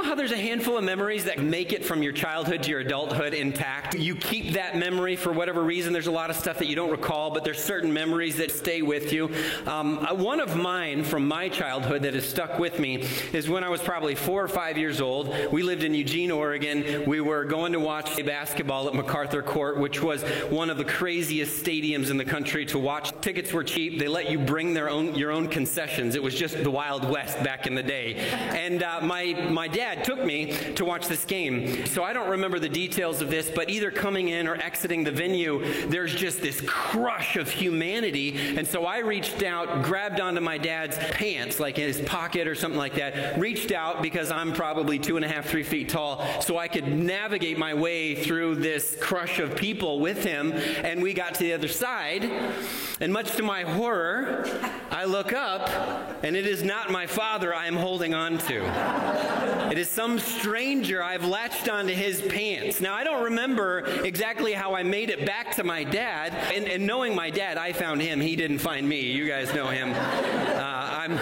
know how there's a handful of memories that make it from your childhood to your adulthood intact? You keep that memory for whatever reason. There's a lot of stuff that you don't recall, but there's certain memories that stay with you. Um, uh, one of mine from my childhood that has stuck with me is when I was probably four or five years old. We lived in Eugene, Oregon. We were going to watch a basketball at McArthur Court, which was one of the craziest stadiums in the country to watch. Tickets were cheap. They let you bring their own your own concessions. It was just the Wild West back in the day. And uh, my my dad took me to watch this game. So I don't remember the details of this, but either coming in or exiting the venue, there's just this crush of humanity. And so I reached out, grabbed onto my dad's pants, like in his pocket or something like that, reached out because I'm probably two and a half, three feet tall, so I could navigate my way through this crush of people with him. And we got to the other side. And much to my horror, I look up, and it is not my father I am holding on to. It is some stranger I've latched onto his pants. Now, I don't remember exactly how I made it back to my dad. And, and knowing my dad, I found him. He didn't find me. You guys know him. Uh, I'm,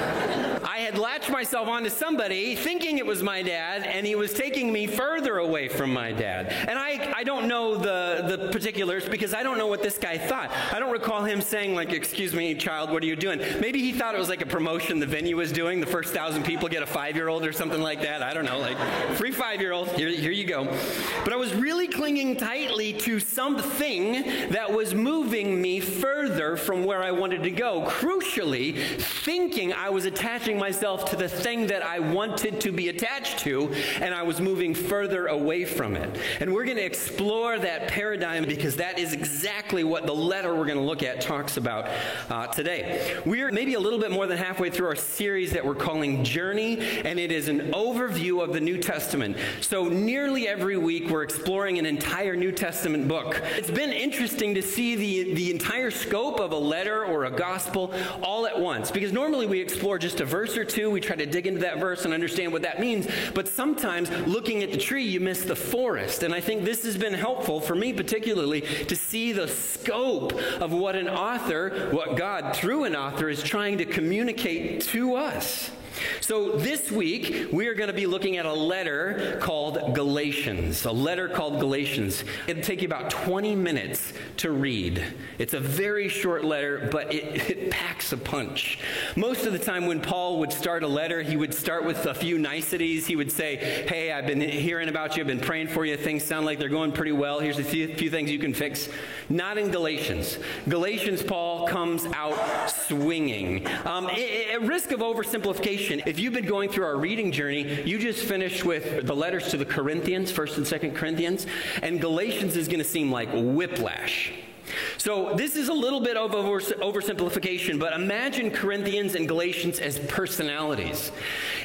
myself onto somebody thinking it was my dad, and he was taking me further away from my dad. And I, I don't know the, the particulars because I don't know what this guy thought. I don't recall him saying, like, excuse me, child, what are you doing? Maybe he thought it was like a promotion the venue was doing. The first thousand people get a five year old or something like that. I don't know, like, free five year old, here, here you go. But I was really clinging tightly to something that was moving me further from where I wanted to go. Crucially, thinking I was attaching myself to the thing that I wanted to be attached to, and I was moving further away from it. And we're going to explore that paradigm because that is exactly what the letter we're going to look at talks about uh, today. We're maybe a little bit more than halfway through our series that we're calling Journey, and it is an overview of the New Testament. So, nearly every week, we're exploring an entire New Testament book. It's been interesting to see the, the entire scope of a letter or a gospel all at once because normally we explore just a verse or two, we try to dig into that verse and understand what that means, but sometimes looking at the tree, you miss the forest. And I think this has been helpful for me, particularly, to see the scope of what an author, what God through an author is trying to communicate to us. So this week, we are going to be looking at a letter called Galatians. A letter called Galatians. It'll take you about 20 minutes to read. It's a very short letter, but it, it packs a punch. Most of the time, when Paul would start a letter, he would start with a few niceties. He would say, Hey, I've been hearing about you, I've been praying for you. Things sound like they're going pretty well. Here's a few, few things you can fix. Not in Galatians. Galatians, Paul comes out swinging. Um, at risk of oversimplification, if you've been going through our reading journey, you just finished with the letters to the Corinthians, 1st and 2nd Corinthians, and Galatians is going to seem like whiplash. So this is a little bit of oversimplification, but imagine Corinthians and Galatians as personalities.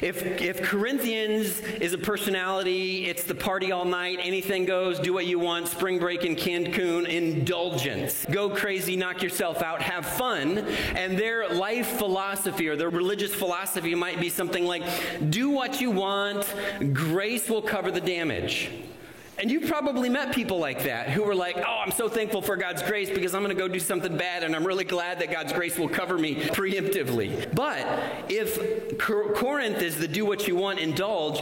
If, if Corinthians is a personality, it's the party all night, anything goes, do what you want, spring break in Cancun, indulgence. Go crazy, knock yourself out, have fun. And their life philosophy or their religious philosophy might be something like, do what you want, grace will cover the damage. And you've probably met people like that who were like, oh, I'm so thankful for God's grace because I'm going to go do something bad and I'm really glad that God's grace will cover me preemptively. But if Corinth is the do what you want, indulge,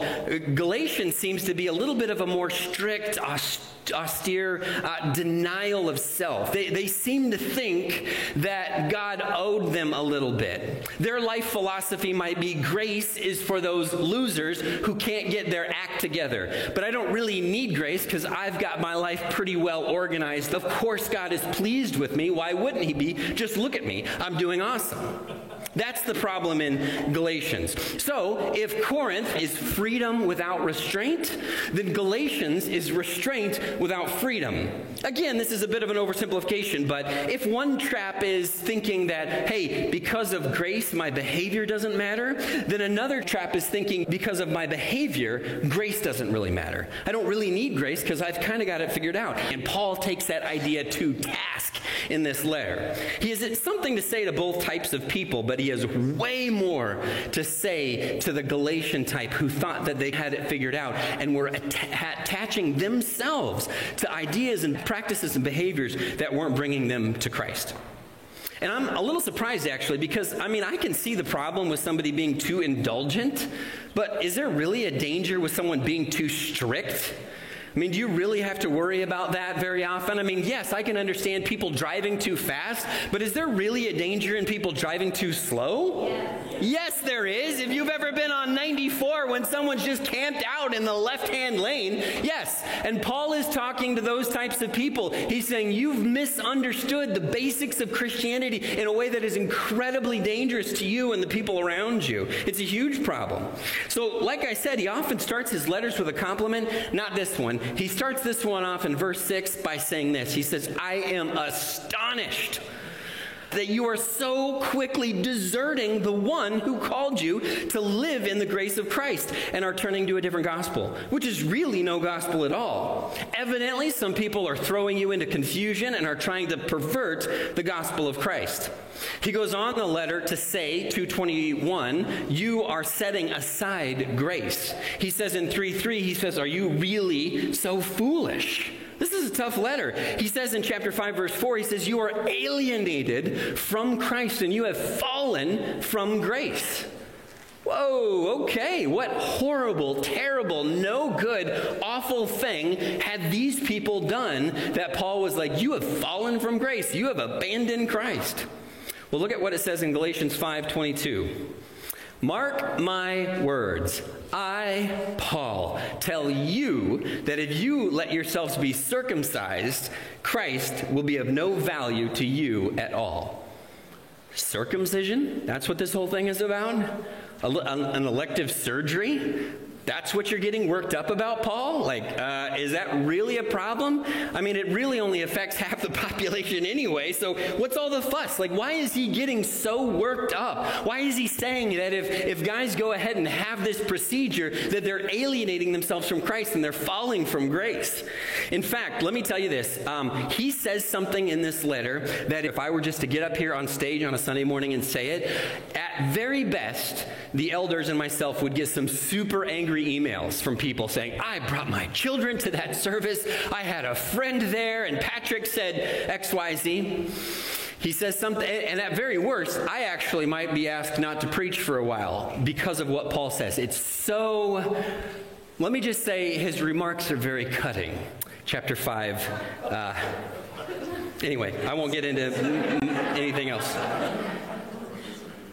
Galatians seems to be a little bit of a more strict, austere uh, denial of self. They, they seem to think that God owed them a little bit. Their life philosophy might be grace is for those losers who can't get their act together. But I don't really need grace because I've got my life pretty well organized. Of course, God is pleased with me. Why wouldn't He be? Just look at me. I'm doing awesome. That's the problem in Galatians. So, if Corinth is freedom without restraint, then Galatians is restraint without freedom. Again, this is a bit of an oversimplification, but if one trap is thinking that, hey, because of grace, my behavior doesn't matter, then another trap is thinking because of my behavior, grace doesn't really matter. I don't really need grace because I've kind of got it figured out. And Paul takes that idea to task in this letter. He has something to say to both types of people, but he has way more to say to the Galatian type who thought that they had it figured out and were attaching themselves to ideas and practices and behaviors that weren't bringing them to Christ. And I'm a little surprised actually because, I mean, I can see the problem with somebody being too indulgent, but is there really a danger with someone being too strict? I mean, do you really have to worry about that very often? I mean, yes, I can understand people driving too fast, but is there really a danger in people driving too slow? Yes, yes there is. If you've ever been on 94 when someone's just camped out in the left hand lane, yes. And Paul is talking to those types of people. He's saying, You've misunderstood the basics of Christianity in a way that is incredibly dangerous to you and the people around you. It's a huge problem. So, like I said, he often starts his letters with a compliment, not this one. He starts this one off in verse 6 by saying this. He says, I am astonished that you are so quickly deserting the one who called you to live in the grace of Christ and are turning to a different gospel, which is really no gospel at all. Evidently, some people are throwing you into confusion and are trying to pervert the gospel of Christ. He goes on the letter to say, 221, you are setting aside grace. He says in 3 3, he says, Are you really so foolish? This is a tough letter. He says in chapter 5, verse 4, he says, You are alienated from Christ and you have fallen from grace. Whoa, okay. What horrible, terrible, no good, awful thing had these people done that Paul was like, You have fallen from grace. You have abandoned Christ. Well, look at what it says in Galatians 5:22. Mark my words. I, Paul, tell you that if you let yourselves be circumcised, Christ will be of no value to you at all. Circumcision? That's what this whole thing is about? an elective surgery? That's what you're getting worked up about, Paul? Like, uh, is that really a problem? I mean, it really only affects half the population anyway, so what's all the fuss? Like, why is he getting so worked up? Why is he saying that if, if guys go ahead and have this procedure, that they're alienating themselves from Christ and they're falling from grace? In fact, let me tell you this. Um, he says something in this letter that if I were just to get up here on stage on a Sunday morning and say it, at very best, the elders and myself would get some super angry emails from people saying, I brought my children to that service. I had a friend there, and Patrick said XYZ. He says something, and at very worst, I actually might be asked not to preach for a while because of what Paul says. It's so, let me just say, his remarks are very cutting. Chapter 5. Uh, anyway, I won't get into anything else.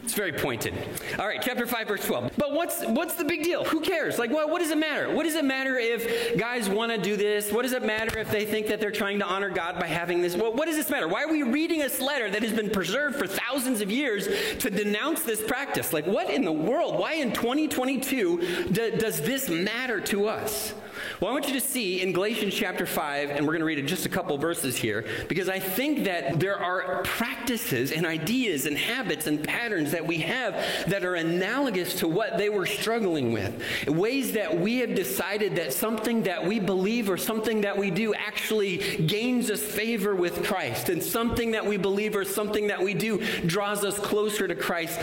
It's very pointed. All right, chapter 5, verse 12. But what's what's the big deal? Who cares? Like, what, what does it matter? What does it matter if guys want to do this? What does it matter if they think that they're trying to honor God by having this? What, what does this matter? Why are we reading this letter that has been preserved for thousands of years to denounce this practice? Like, what in the world? Why in 2022 do, does this matter to us? Well, I want you to see in Galatians chapter 5, and we're going to read just a couple verses here, because I think that there are practices and ideas and habits and patterns that we have that are analogous to what they were struggling with. Ways that we have decided that something that we believe or something that we do actually gains us favor with Christ, and something that we believe or something that we do draws us closer to Christ,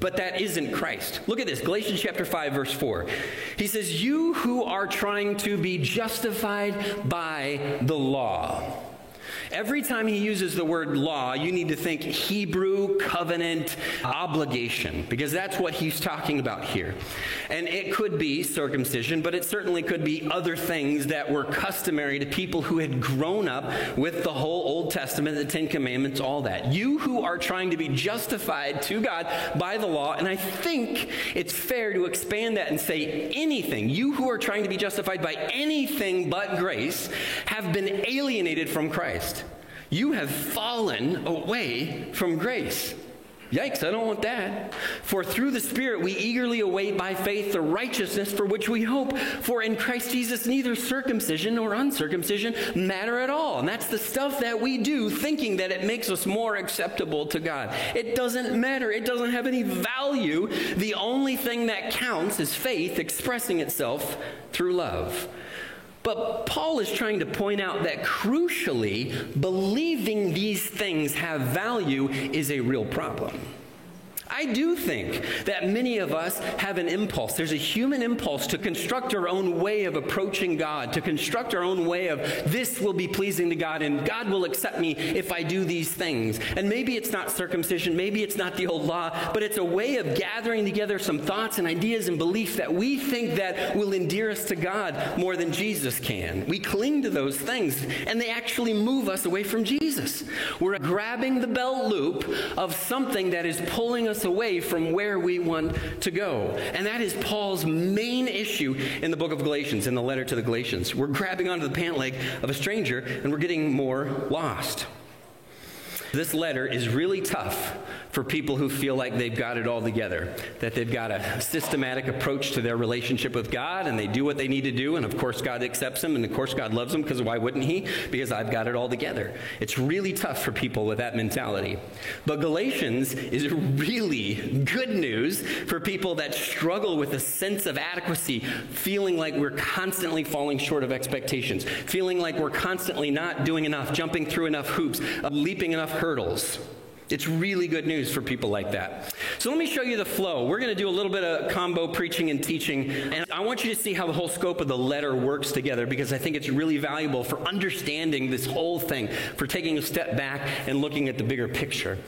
but that isn't Christ. Look at this Galatians chapter 5, verse 4. He says, You who are trying to be justified by the law. Every time he uses the word law, you need to think Hebrew covenant obligation, because that's what he's talking about here. And it could be circumcision, but it certainly could be other things that were customary to people who had grown up with the whole Old Testament, the Ten Commandments, all that. You who are trying to be justified to God by the law, and I think it's fair to expand that and say anything, you who are trying to be justified by anything but grace, have been alienated from Christ. You have fallen away from grace. Yikes, I don't want that. For through the Spirit we eagerly await by faith the righteousness for which we hope. For in Christ Jesus neither circumcision nor uncircumcision matter at all. And that's the stuff that we do thinking that it makes us more acceptable to God. It doesn't matter, it doesn't have any value. The only thing that counts is faith expressing itself through love. But Paul is trying to point out that crucially, believing these things have value is a real problem. I do think that many of us have an impulse. There's a human impulse to construct our own way of approaching God, to construct our own way of this will be pleasing to God and God will accept me if I do these things. And maybe it's not circumcision, maybe it's not the old law, but it's a way of gathering together some thoughts and ideas and beliefs that we think that will endear us to God more than Jesus can. We cling to those things and they actually move us away from Jesus. We're grabbing the belt loop of something that is pulling us away from where we want to go. And that is Paul's main issue in the book of Galatians, in the letter to the Galatians. We're grabbing onto the pant leg of a stranger and we're getting more lost. This letter is really tough for people who feel like they've got it all together, that they've got a systematic approach to their relationship with God and they do what they need to do, and of course God accepts them, and of course God loves them, because why wouldn't He? Because I've got it all together. It's really tough for people with that mentality. But Galatians is really good news for people that struggle with a sense of adequacy, feeling like we're constantly falling short of expectations, feeling like we're constantly not doing enough, jumping through enough hoops, leaping enough hurdles. It's really good news for people like that. So let me show you the flow. We're going to do a little bit of combo preaching and teaching, and I want you to see how the whole scope of the letter works together because I think it's really valuable for understanding this whole thing, for taking a step back and looking at the bigger picture.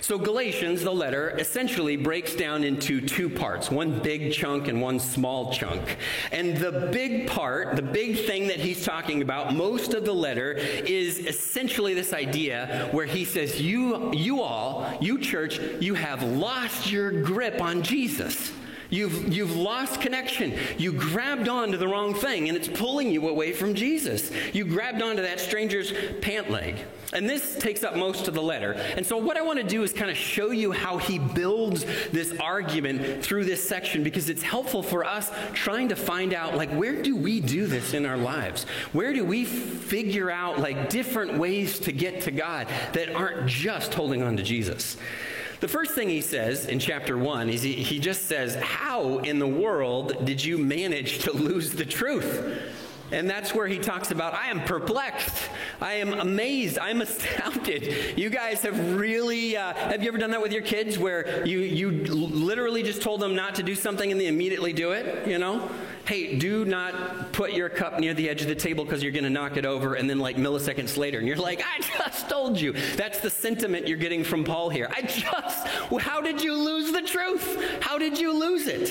So Galatians, the letter, essentially breaks down into two parts, one big chunk and one small chunk. And the big part, the big thing that he's talking about, most of the letter is essentially this idea where he says you you all all, you church, you have lost your grip on Jesus. You've, you've lost connection. You grabbed onto the wrong thing, and it's pulling you away from Jesus. You grabbed onto that stranger's pant leg. And this takes up most of the letter. And so, what I want to do is kind of show you how he builds this argument through this section because it's helpful for us trying to find out, like, where do we do this in our lives? Where do we figure out, like, different ways to get to God that aren't just holding on to Jesus? The first thing he says in chapter 1 is he, he just says, How in the world did you manage to lose the truth? And that's where he talks about, I am perplexed. I am amazed. I'm astounded. You guys have really, uh, have you ever done that with your kids where you, you literally just told them not to do something and they immediately do it, you know? Hey, do not put your cup near the edge of the table because you're going to knock it over, and then like milliseconds later, and you're like, I just told you. That's the sentiment you're getting from Paul here. I just, how did you lose the truth? How did you lose it?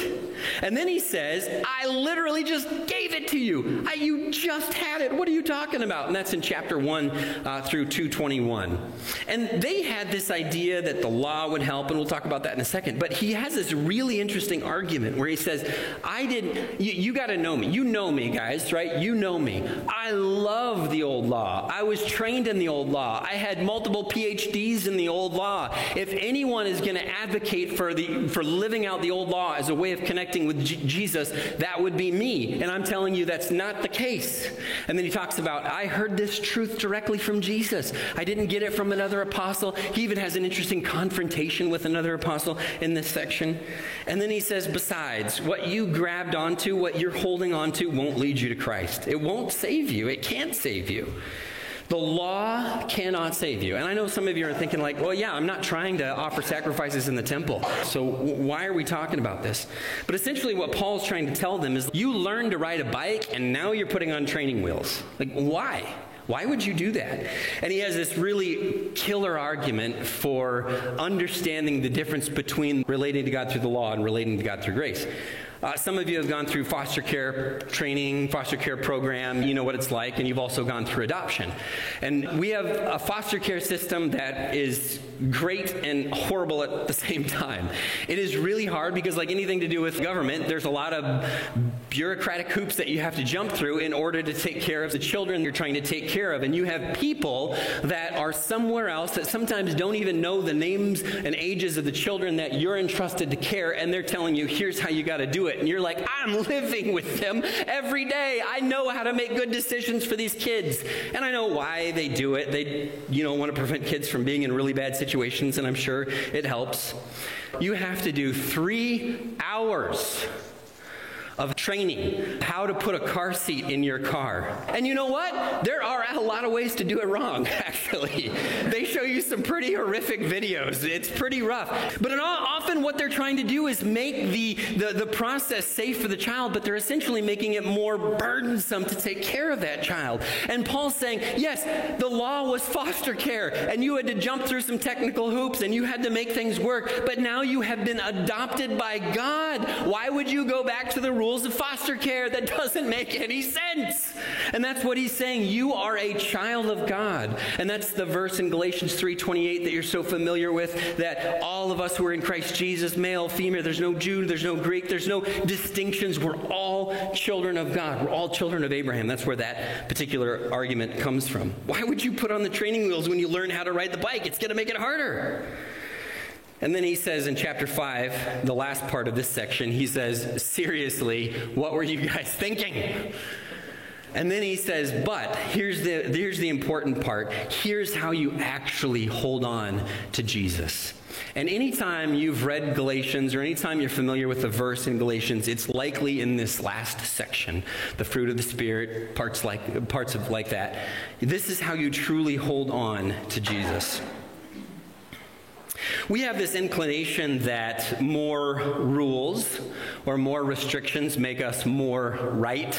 And then he says, I literally just gave it to you. I, you just had it. What are you talking about? And that's in chapter 1 uh, through 221. And they had this idea that the law would help, and we'll talk about that in a second. But he has this really interesting argument where he says, I didn't, you, you got to know me. You know me, guys, right? You know me. I love the old law. I was trained in the old law. I had multiple PhDs in the old law. If anyone is going to advocate for the for living out the old law as a way of connecting with G- Jesus, that would be me. And I'm telling you that's not the case. And then he talks about I heard this truth directly from Jesus. I didn't get it from another apostle. He even has an interesting confrontation with another apostle in this section. And then he says besides, what you grabbed onto, what you're holding onto, won't lead you to Christ. It won't save you. It can't save you. The law cannot save you. And I know some of you are thinking, like, well, yeah, I'm not trying to offer sacrifices in the temple. So why are we talking about this? But essentially, what Paul's trying to tell them is you learned to ride a bike and now you're putting on training wheels. Like, why? Why would you do that? And he has this really killer argument for understanding the difference between relating to God through the law and relating to God through grace. Uh, some of you have gone through foster care training, foster care program. You know what it's like, and you've also gone through adoption. And we have a foster care system that is great and horrible at the same time. It is really hard because, like anything to do with government, there's a lot of bureaucratic hoops that you have to jump through in order to take care of the children you're trying to take care of. And you have people that are somewhere else that sometimes don't even know the names and ages of the children that you're entrusted to care, and they're telling you, here's how you got to do it it. And you're like, I'm living with them every day. I know how to make good decisions for these kids. And I know why they do it. They, you know, want to prevent kids from being in really bad situations, and I'm sure it helps. You have to do three hours of training, how to put a car seat in your car. And you know what? There are a lot of ways to do it wrong, actually. They show you some pretty horrific videos. It's pretty rough. But often what they're trying to do is make the, the, the process safe for the child, but they're essentially making it more burdensome to take care of that child. And Paul's saying, yes, the law was foster care, and you had to jump through some technical hoops, and you had to make things work, but now you have been adopted by God. Why would you go back to the rules of foster care? That doesn't make any sense. And that's what he's saying. You are a child of God. And that's the verse in Galatians 3:28 that you're so familiar with that all of us who are in Christ Jesus, male, female, there's no Jew, there's no Greek, there's no distinctions. We're all children of God. We're all children of Abraham. That's where that particular argument comes from. Why would you put on the training wheels when you learn how to ride the bike? It's going to make it harder. And then he says in chapter 5, the last part of this section, he says, Seriously, what were you guys thinking? And then he says, but here's the, here's the important part. Here's how you actually hold on to Jesus. And anytime you've read Galatians or anytime you're familiar with the verse in Galatians, it's likely in this last section, the fruit of the Spirit, parts like, parts of like that. This is how you truly hold on to Jesus. We have this inclination that more rules or more restrictions make us more right.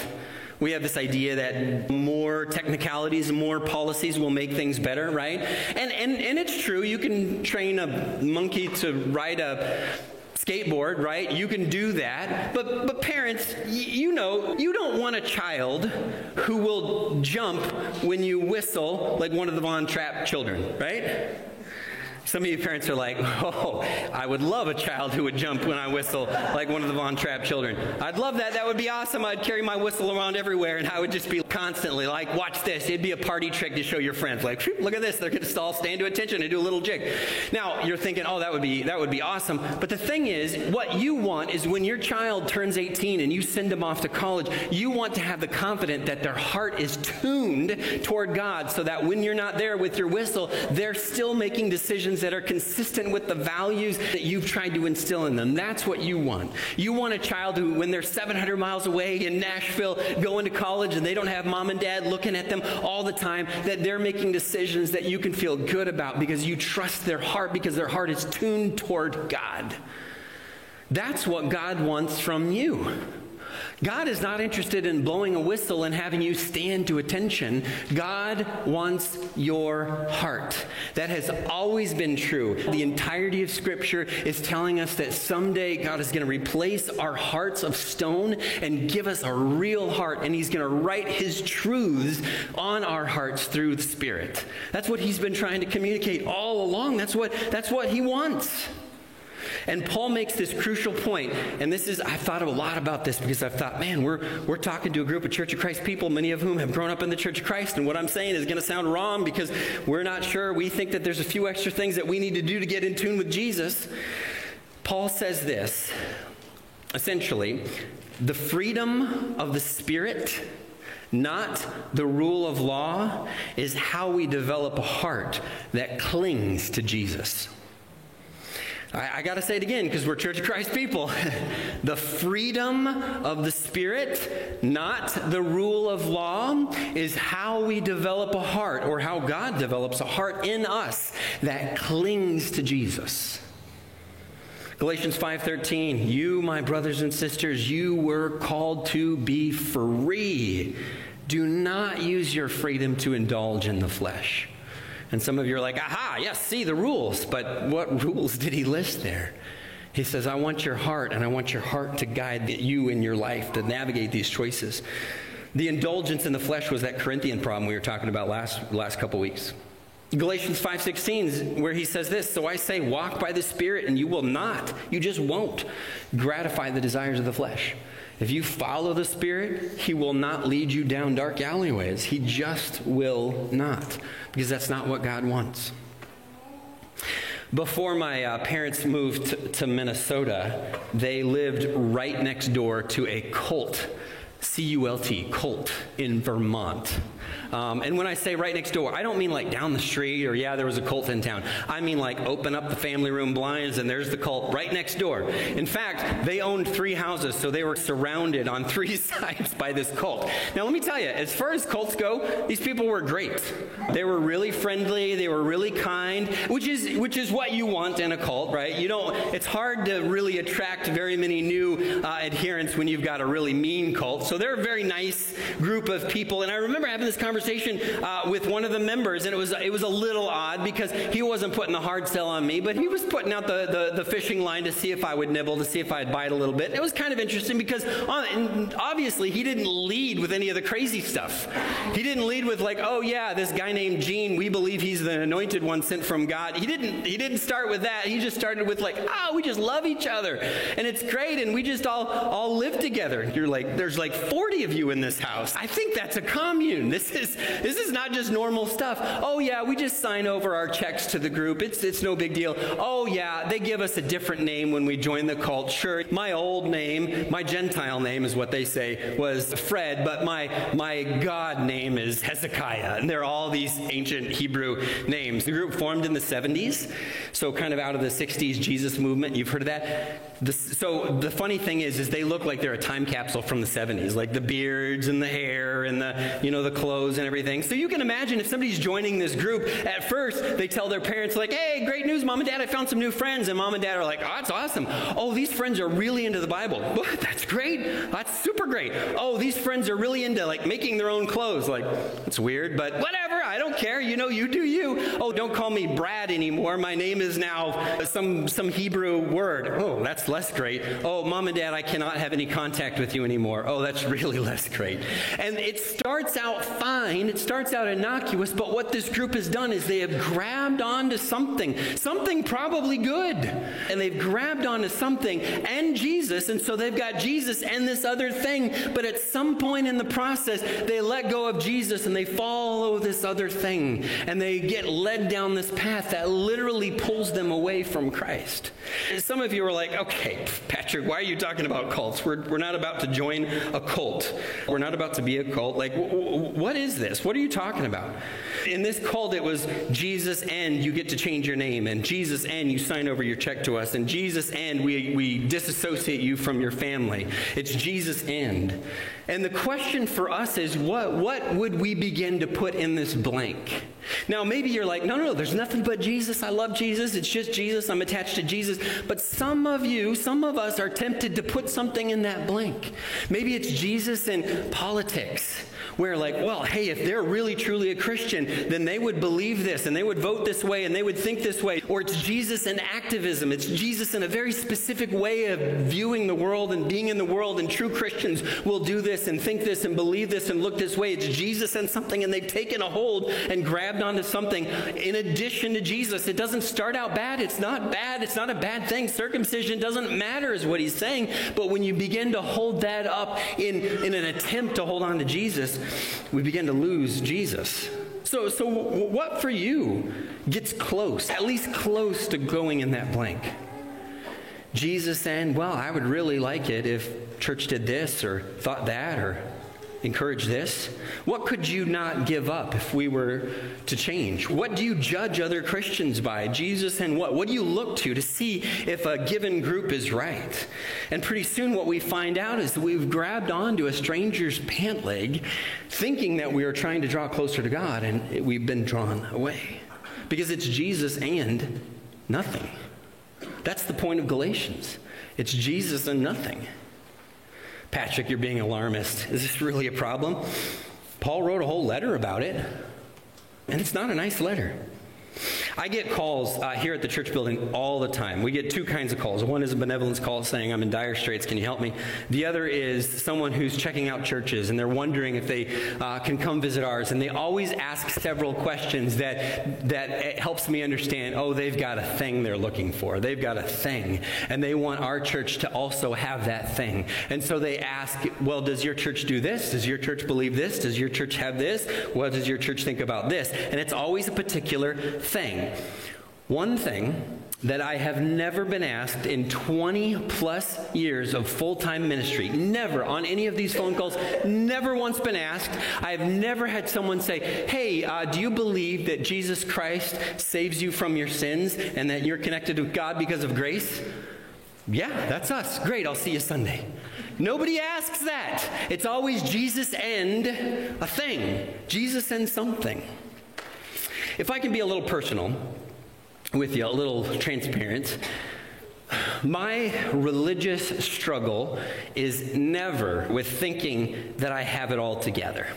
We have this idea that more technicalities, more policies will make things better, right? And, and, and it's true. You can train a monkey to ride a skateboard, right? You can do that. But, but parents, y- you know, you don't want a child who will jump when you whistle like one of the Von Trapp children, right? Some of you parents are like, oh, I would love a child who would jump when I whistle like one of the Von Trapp children. I'd love that. That would be awesome. I'd carry my whistle around everywhere and I would just be constantly like, watch this. It'd be a party trick to show your friends. Like, look at this. They're going to all stand to attention and do a little jig. Now, you're thinking, oh, that would be, that would be awesome. But the thing is, what you want is when your child turns 18 and you send them off to college, you want to have the confidence that their heart is tuned toward God so that when you're not there with your whistle, they're still making decisions that are consistent with the values that you've tried to instill in them. That's what you want. You want a child who, when they're 700 miles away in Nashville going to college and they don't have mom and dad looking at them all the time, that they're making decisions that you can feel good about because you trust their heart because their heart is tuned toward God. That's what God wants from you. God is not interested in blowing a whistle and having you stand to attention. God wants your heart. That has always been true. The entirety of Scripture is telling us that someday God is going to replace our hearts of stone and give us a real heart, and He's going to write His truths on our hearts through the Spirit. That's what He's been trying to communicate all along. That's what, that's what He wants. And Paul makes this crucial point, and this is, I've thought a lot about this because I've thought, man, we're, we're talking to a group of Church of Christ people, many of whom have grown up in the Church of Christ, and what I'm saying is going to sound wrong because we're not sure. We think that there's a few extra things that we need to do to get in tune with Jesus. Paul says this essentially, the freedom of the Spirit not the rule of law, is how we develop a heart that clings to Jesus. I, I got to say it again because we're Church of Christ people. the freedom of the Spirit, not the rule of law, is how we develop a heart or how God develops a heart in us that clings to Jesus. Galatians 5:13 You my brothers and sisters you were called to be free do not use your freedom to indulge in the flesh and some of you are like, aha, yes, see the rules. But what rules did he list there? He says, I want your heart, and I want your heart to guide you in your life to navigate these choices. The indulgence in the flesh was that Corinthian problem we were talking about last, last couple weeks. Galatians 5:16 where he says this, so I say walk by the spirit and you will not, you just won't gratify the desires of the flesh. If you follow the Spirit, He will not lead you down dark alleyways. He just will not, because that's not what God wants. Before my uh, parents moved to, to Minnesota, they lived right next door to a cult, C U L T, cult in Vermont. Um, and when I say right next door, I don't mean like down the street or yeah, there was a cult in town. I mean like open up the family room blinds and there's the cult right next door. In fact, they owned three houses, so they were surrounded on three sides by this cult. Now, let me tell you, as far as cults go, these people were great. They were really friendly, they were really kind, which is which is what you want in a cult, right? You don't. It's hard to really attract very many new uh, adherents when you've got a really mean cult. So they're a very nice group of people. And I remember having this conversation uh, with one of the members, and it was it was a little odd because he wasn't putting the hard sell on me, but he was putting out the, the, the fishing line to see if I would nibble, to see if I'd bite a little bit. And it was kind of interesting because on, obviously he didn't lead with any of the crazy stuff. He didn't lead with like, oh yeah, this guy named Gene, we believe he's the anointed one sent from God. He didn't he didn't start with that. He just started with like, oh, we just love each other. And it's great, and we just all all live together. You're like, there's like 40 of you in this house. I think that's a commune. This is this is not just normal stuff. Oh yeah, we just sign over our checks to the group. It's it's no big deal. Oh yeah, they give us a different name when we join the cult. Sure, my old name, my Gentile name is what they say, was Fred, but my my God name is Hezekiah. And they're all these ancient Hebrew names. The group formed in the 70s, so kind of out of the 60s Jesus movement. You've heard of that? The, so the funny thing is, is they look like they're a time capsule from the 70s, like the beards and the hair and the, you know, the clothes and everything. So you can imagine if somebody's joining this group, at first they tell their parents like, hey, great news, mom and dad, I found some new friends. And mom and dad are like, oh, that's awesome. Oh, these friends are really into the Bible. What? That's great. That's super great. Oh, these friends are really into like making their own clothes. Like, it's weird, but whatever. I don't care. You know, you do you. Oh, don't call me Brad anymore. My name is now some, some Hebrew word. Oh, that's less great. Oh, mom and dad, I cannot have any contact with you anymore. Oh, that's really less great. And it starts out fine. It starts out innocuous, but what this group has done is they have grabbed onto something, something probably good. And they've grabbed onto something and Jesus. And so they've got Jesus and this other thing. But at some point in the process, they let go of Jesus and they follow this other thing. And they get led down this path that literally pulls them away from Christ. Some of you are like, okay, Patrick, why are you talking about cults? We're, we're not about to join a cult. We're not about to be a cult. Like, what is this? What are you talking about? In this cult, it was Jesus and you get to change your name, and Jesus and you sign over your check to us, and Jesus and we, we disassociate you from your family. It's Jesus and. And the question for us is what, what would we begin to put in this blank? Now, maybe you're like, no, no, no, there's nothing but Jesus. I love Jesus. It's just Jesus. I'm attached to Jesus. But some of you, some of us are tempted to put something in that blank. Maybe it's Jesus and politics where like, well, hey, if they're really truly a Christian, then they would believe this and they would vote this way and they would think this way. Or it's Jesus and activism. It's Jesus in a very specific way of viewing the world and being in the world. And true Christians will do this and think this and believe this and look this way. It's Jesus and something, and they've taken a hold and grabbed onto something in addition to Jesus. It doesn't start out bad. It's not bad. It's not a bad thing. Circumcision doesn't matter, is what he's saying. But when you begin to hold that up in, in an attempt to hold on to Jesus, we begin to lose Jesus. So, so what for you gets close, at least close to going in that blank? Jesus saying, Well, I would really like it if church did this or thought that or encourage this? What could you not give up if we were to change? What do you judge other Christians by? Jesus and what? What do you look to to see if a given group is right? And pretty soon, what we find out is that we've grabbed onto a stranger's pant leg, thinking that we are trying to draw closer to God, and we've been drawn away. Because it's Jesus and nothing. That's the point of Galatians. It's Jesus and nothing. Patrick, you're being alarmist. Is this really a problem? Paul wrote a whole letter about it, and it's not a nice letter. I get calls uh, here at the church building all the time. We get two kinds of calls. One is a benevolence call saying, I'm in dire straits, can you help me? The other is someone who's checking out churches and they're wondering if they uh, can come visit ours. And they always ask several questions that, that helps me understand oh, they've got a thing they're looking for. They've got a thing. And they want our church to also have that thing. And so they ask, well, does your church do this? Does your church believe this? Does your church have this? What does your church think about this? And it's always a particular thing. One thing that I have never been asked in 20 plus years of full time ministry, never on any of these phone calls, never once been asked. I have never had someone say, Hey, uh, do you believe that Jesus Christ saves you from your sins and that you're connected with God because of grace? Yeah, that's us. Great, I'll see you Sunday. Nobody asks that. It's always Jesus and a thing, Jesus and something. If I can be a little personal, with you, a little transparent. My religious struggle is never with thinking that I have it all together,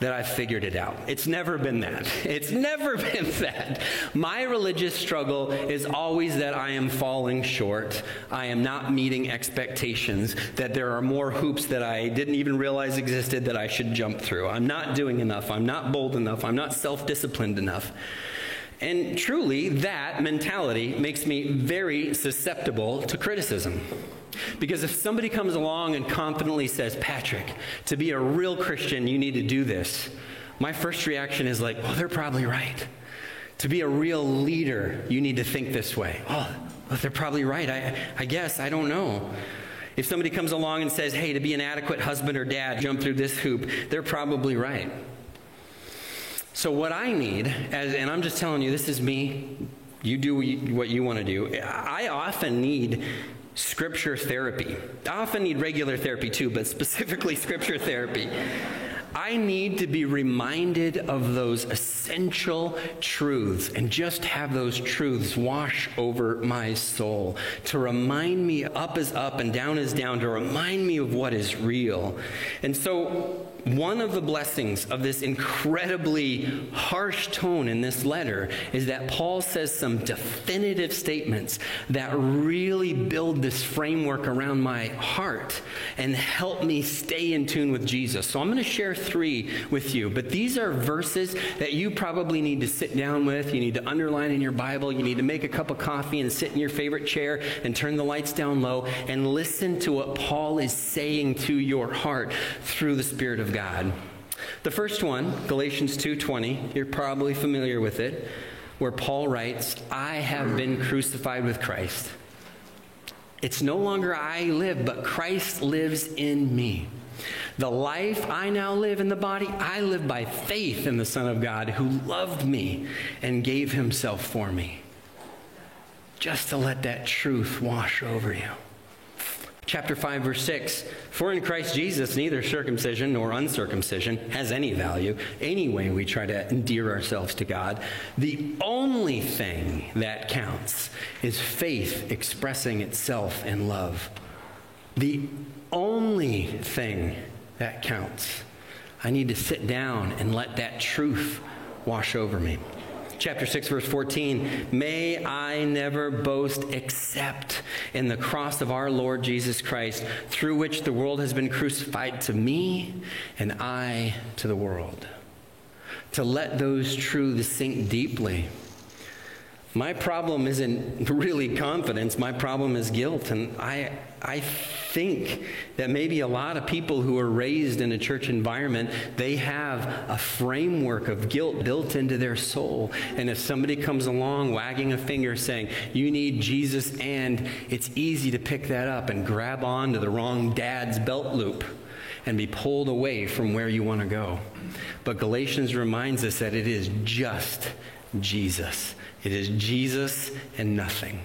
that I've figured it out. It's never been that. It's never been that. My religious struggle is always that I am falling short. I am not meeting expectations, that there are more hoops that I didn't even realize existed that I should jump through. I'm not doing enough. I'm not bold enough. I'm not self disciplined enough. And truly, that mentality makes me very susceptible to criticism. Because if somebody comes along and confidently says, Patrick, to be a real Christian, you need to do this, my first reaction is like, well, they're probably right. To be a real leader, you need to think this way. Oh, well, they're probably right. I, I guess. I don't know. If somebody comes along and says, hey, to be an adequate husband or dad, jump through this hoop, they're probably right. So, what I need, as, and I'm just telling you, this is me, you do what you want to do. I often need scripture therapy. I often need regular therapy too, but specifically scripture therapy. I need to be reminded of those essential truths and just have those truths wash over my soul. To remind me up is up and down is down, to remind me of what is real. And so, one of the blessings of this incredibly harsh tone in this letter is that Paul says some definitive statements that really build this framework around my heart and help me stay in tune with Jesus. So I'm going to share three with you, but these are verses that you probably need to sit down with. You need to underline in your Bible. You need to make a cup of coffee and sit in your favorite chair and turn the lights down low and listen to what Paul is saying to your heart through the Spirit of God. The first one, Galatians 2:20, you're probably familiar with it, where Paul writes, "I have been crucified with Christ. It's no longer I live, but Christ lives in me." The life I now live in the body, I live by faith in the Son of God who loved me and gave himself for me. Just to let that truth wash over you. Chapter 5, verse 6 For in Christ Jesus, neither circumcision nor uncircumcision has any value. Any way we try to endear ourselves to God, the only thing that counts is faith expressing itself in love. The only thing that counts. I need to sit down and let that truth wash over me chapter 6 verse 14 may i never boast except in the cross of our lord jesus christ through which the world has been crucified to me and i to the world to let those truths sink deeply my problem isn't really confidence. My problem is guilt. And I, I think that maybe a lot of people who are raised in a church environment, they have a framework of guilt built into their soul. And if somebody comes along wagging a finger saying, you need Jesus, and it's easy to pick that up and grab on to the wrong dad's belt loop and be pulled away from where you want to go. But Galatians reminds us that it is just Jesus. It is Jesus and nothing.